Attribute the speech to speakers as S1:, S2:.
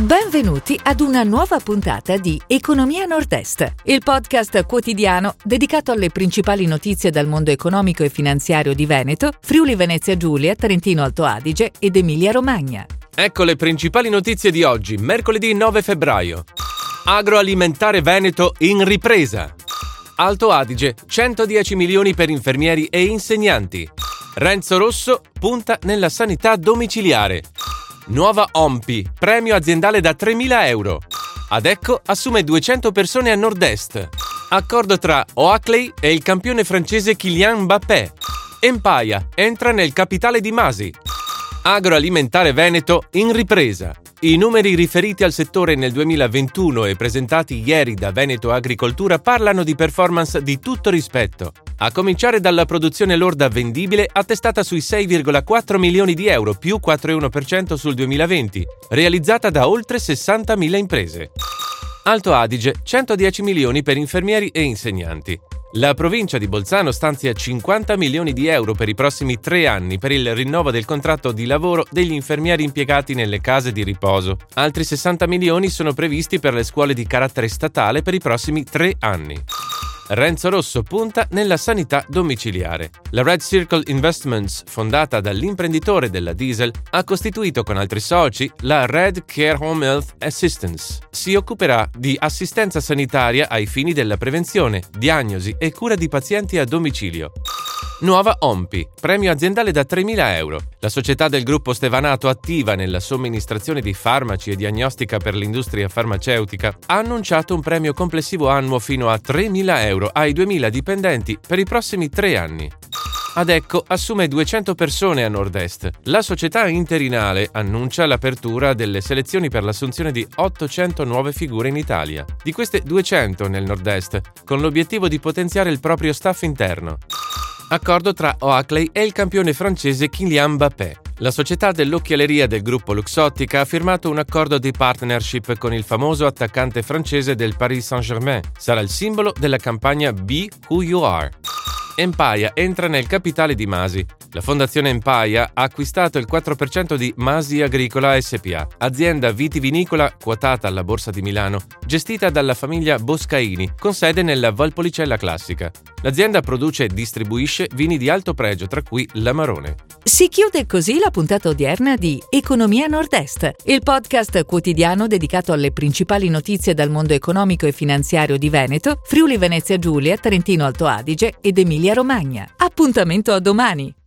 S1: Benvenuti ad una nuova puntata di Economia Nord-Est, il podcast quotidiano dedicato alle principali notizie dal mondo economico e finanziario di Veneto, Friuli Venezia Giulia, Trentino Alto Adige ed Emilia Romagna.
S2: Ecco le principali notizie di oggi, mercoledì 9 febbraio. Agroalimentare Veneto in ripresa. Alto Adige, 110 milioni per infermieri e insegnanti. Renzo Rosso punta nella sanità domiciliare. Nuova Ompi, premio aziendale da 3.000 euro. Adecco assume 200 persone a nord-est. Accordo tra Oakley e il campione francese Kylian Mbappé. Empaia entra nel capitale di Masi. Agroalimentare Veneto in ripresa. I numeri riferiti al settore nel 2021 e presentati ieri da Veneto Agricoltura parlano di performance di tutto rispetto, a cominciare dalla produzione lorda vendibile attestata sui 6,4 milioni di euro più 4,1% sul 2020, realizzata da oltre 60.000 imprese. Alto Adige 110 milioni per infermieri e insegnanti. La provincia di Bolzano stanzia 50 milioni di euro per i prossimi tre anni per il rinnovo del contratto di lavoro degli infermieri impiegati nelle case di riposo. Altri 60 milioni sono previsti per le scuole di carattere statale per i prossimi tre anni. Renzo Rosso punta nella sanità domiciliare. La Red Circle Investments, fondata dall'imprenditore della Diesel, ha costituito con altri soci la Red Care Home Health Assistance. Si occuperà di assistenza sanitaria ai fini della prevenzione, diagnosi e cura di pazienti a domicilio. Nuova Ompi, premio aziendale da 3.000 euro. La società del gruppo Stevanato attiva nella somministrazione di farmaci e diagnostica per l'industria farmaceutica ha annunciato un premio complessivo annuo fino a 3.000 euro ai 2.000 dipendenti per i prossimi tre anni. Adecco assume 200 persone a nord-est. La società interinale annuncia l'apertura delle selezioni per l'assunzione di 800 nuove figure in Italia. Di queste 200 nel nord-est, con l'obiettivo di potenziare il proprio staff interno. Accordo tra Oakley e il campione francese Kylian Mbappé. La società dell'occhialeria del gruppo Luxottica ha firmato un accordo di partnership con il famoso attaccante francese del Paris Saint-Germain. Sarà il simbolo della campagna Be Who You Are. Empaia entra nel capitale di Masi. La Fondazione Empaia ha acquistato il 4% di Masi Agricola SPA, azienda vitivinicola quotata alla Borsa di Milano, gestita dalla famiglia Boscaini, con sede nella Valpolicella Classica. L'azienda produce e distribuisce vini di alto pregio, tra cui l'Amarone.
S1: Si chiude così la puntata odierna di Economia Nord-Est, il podcast quotidiano dedicato alle principali notizie dal mondo economico e finanziario di Veneto, Friuli Venezia Giulia, Trentino Alto Adige ed Emilia Romagna. Appuntamento a domani!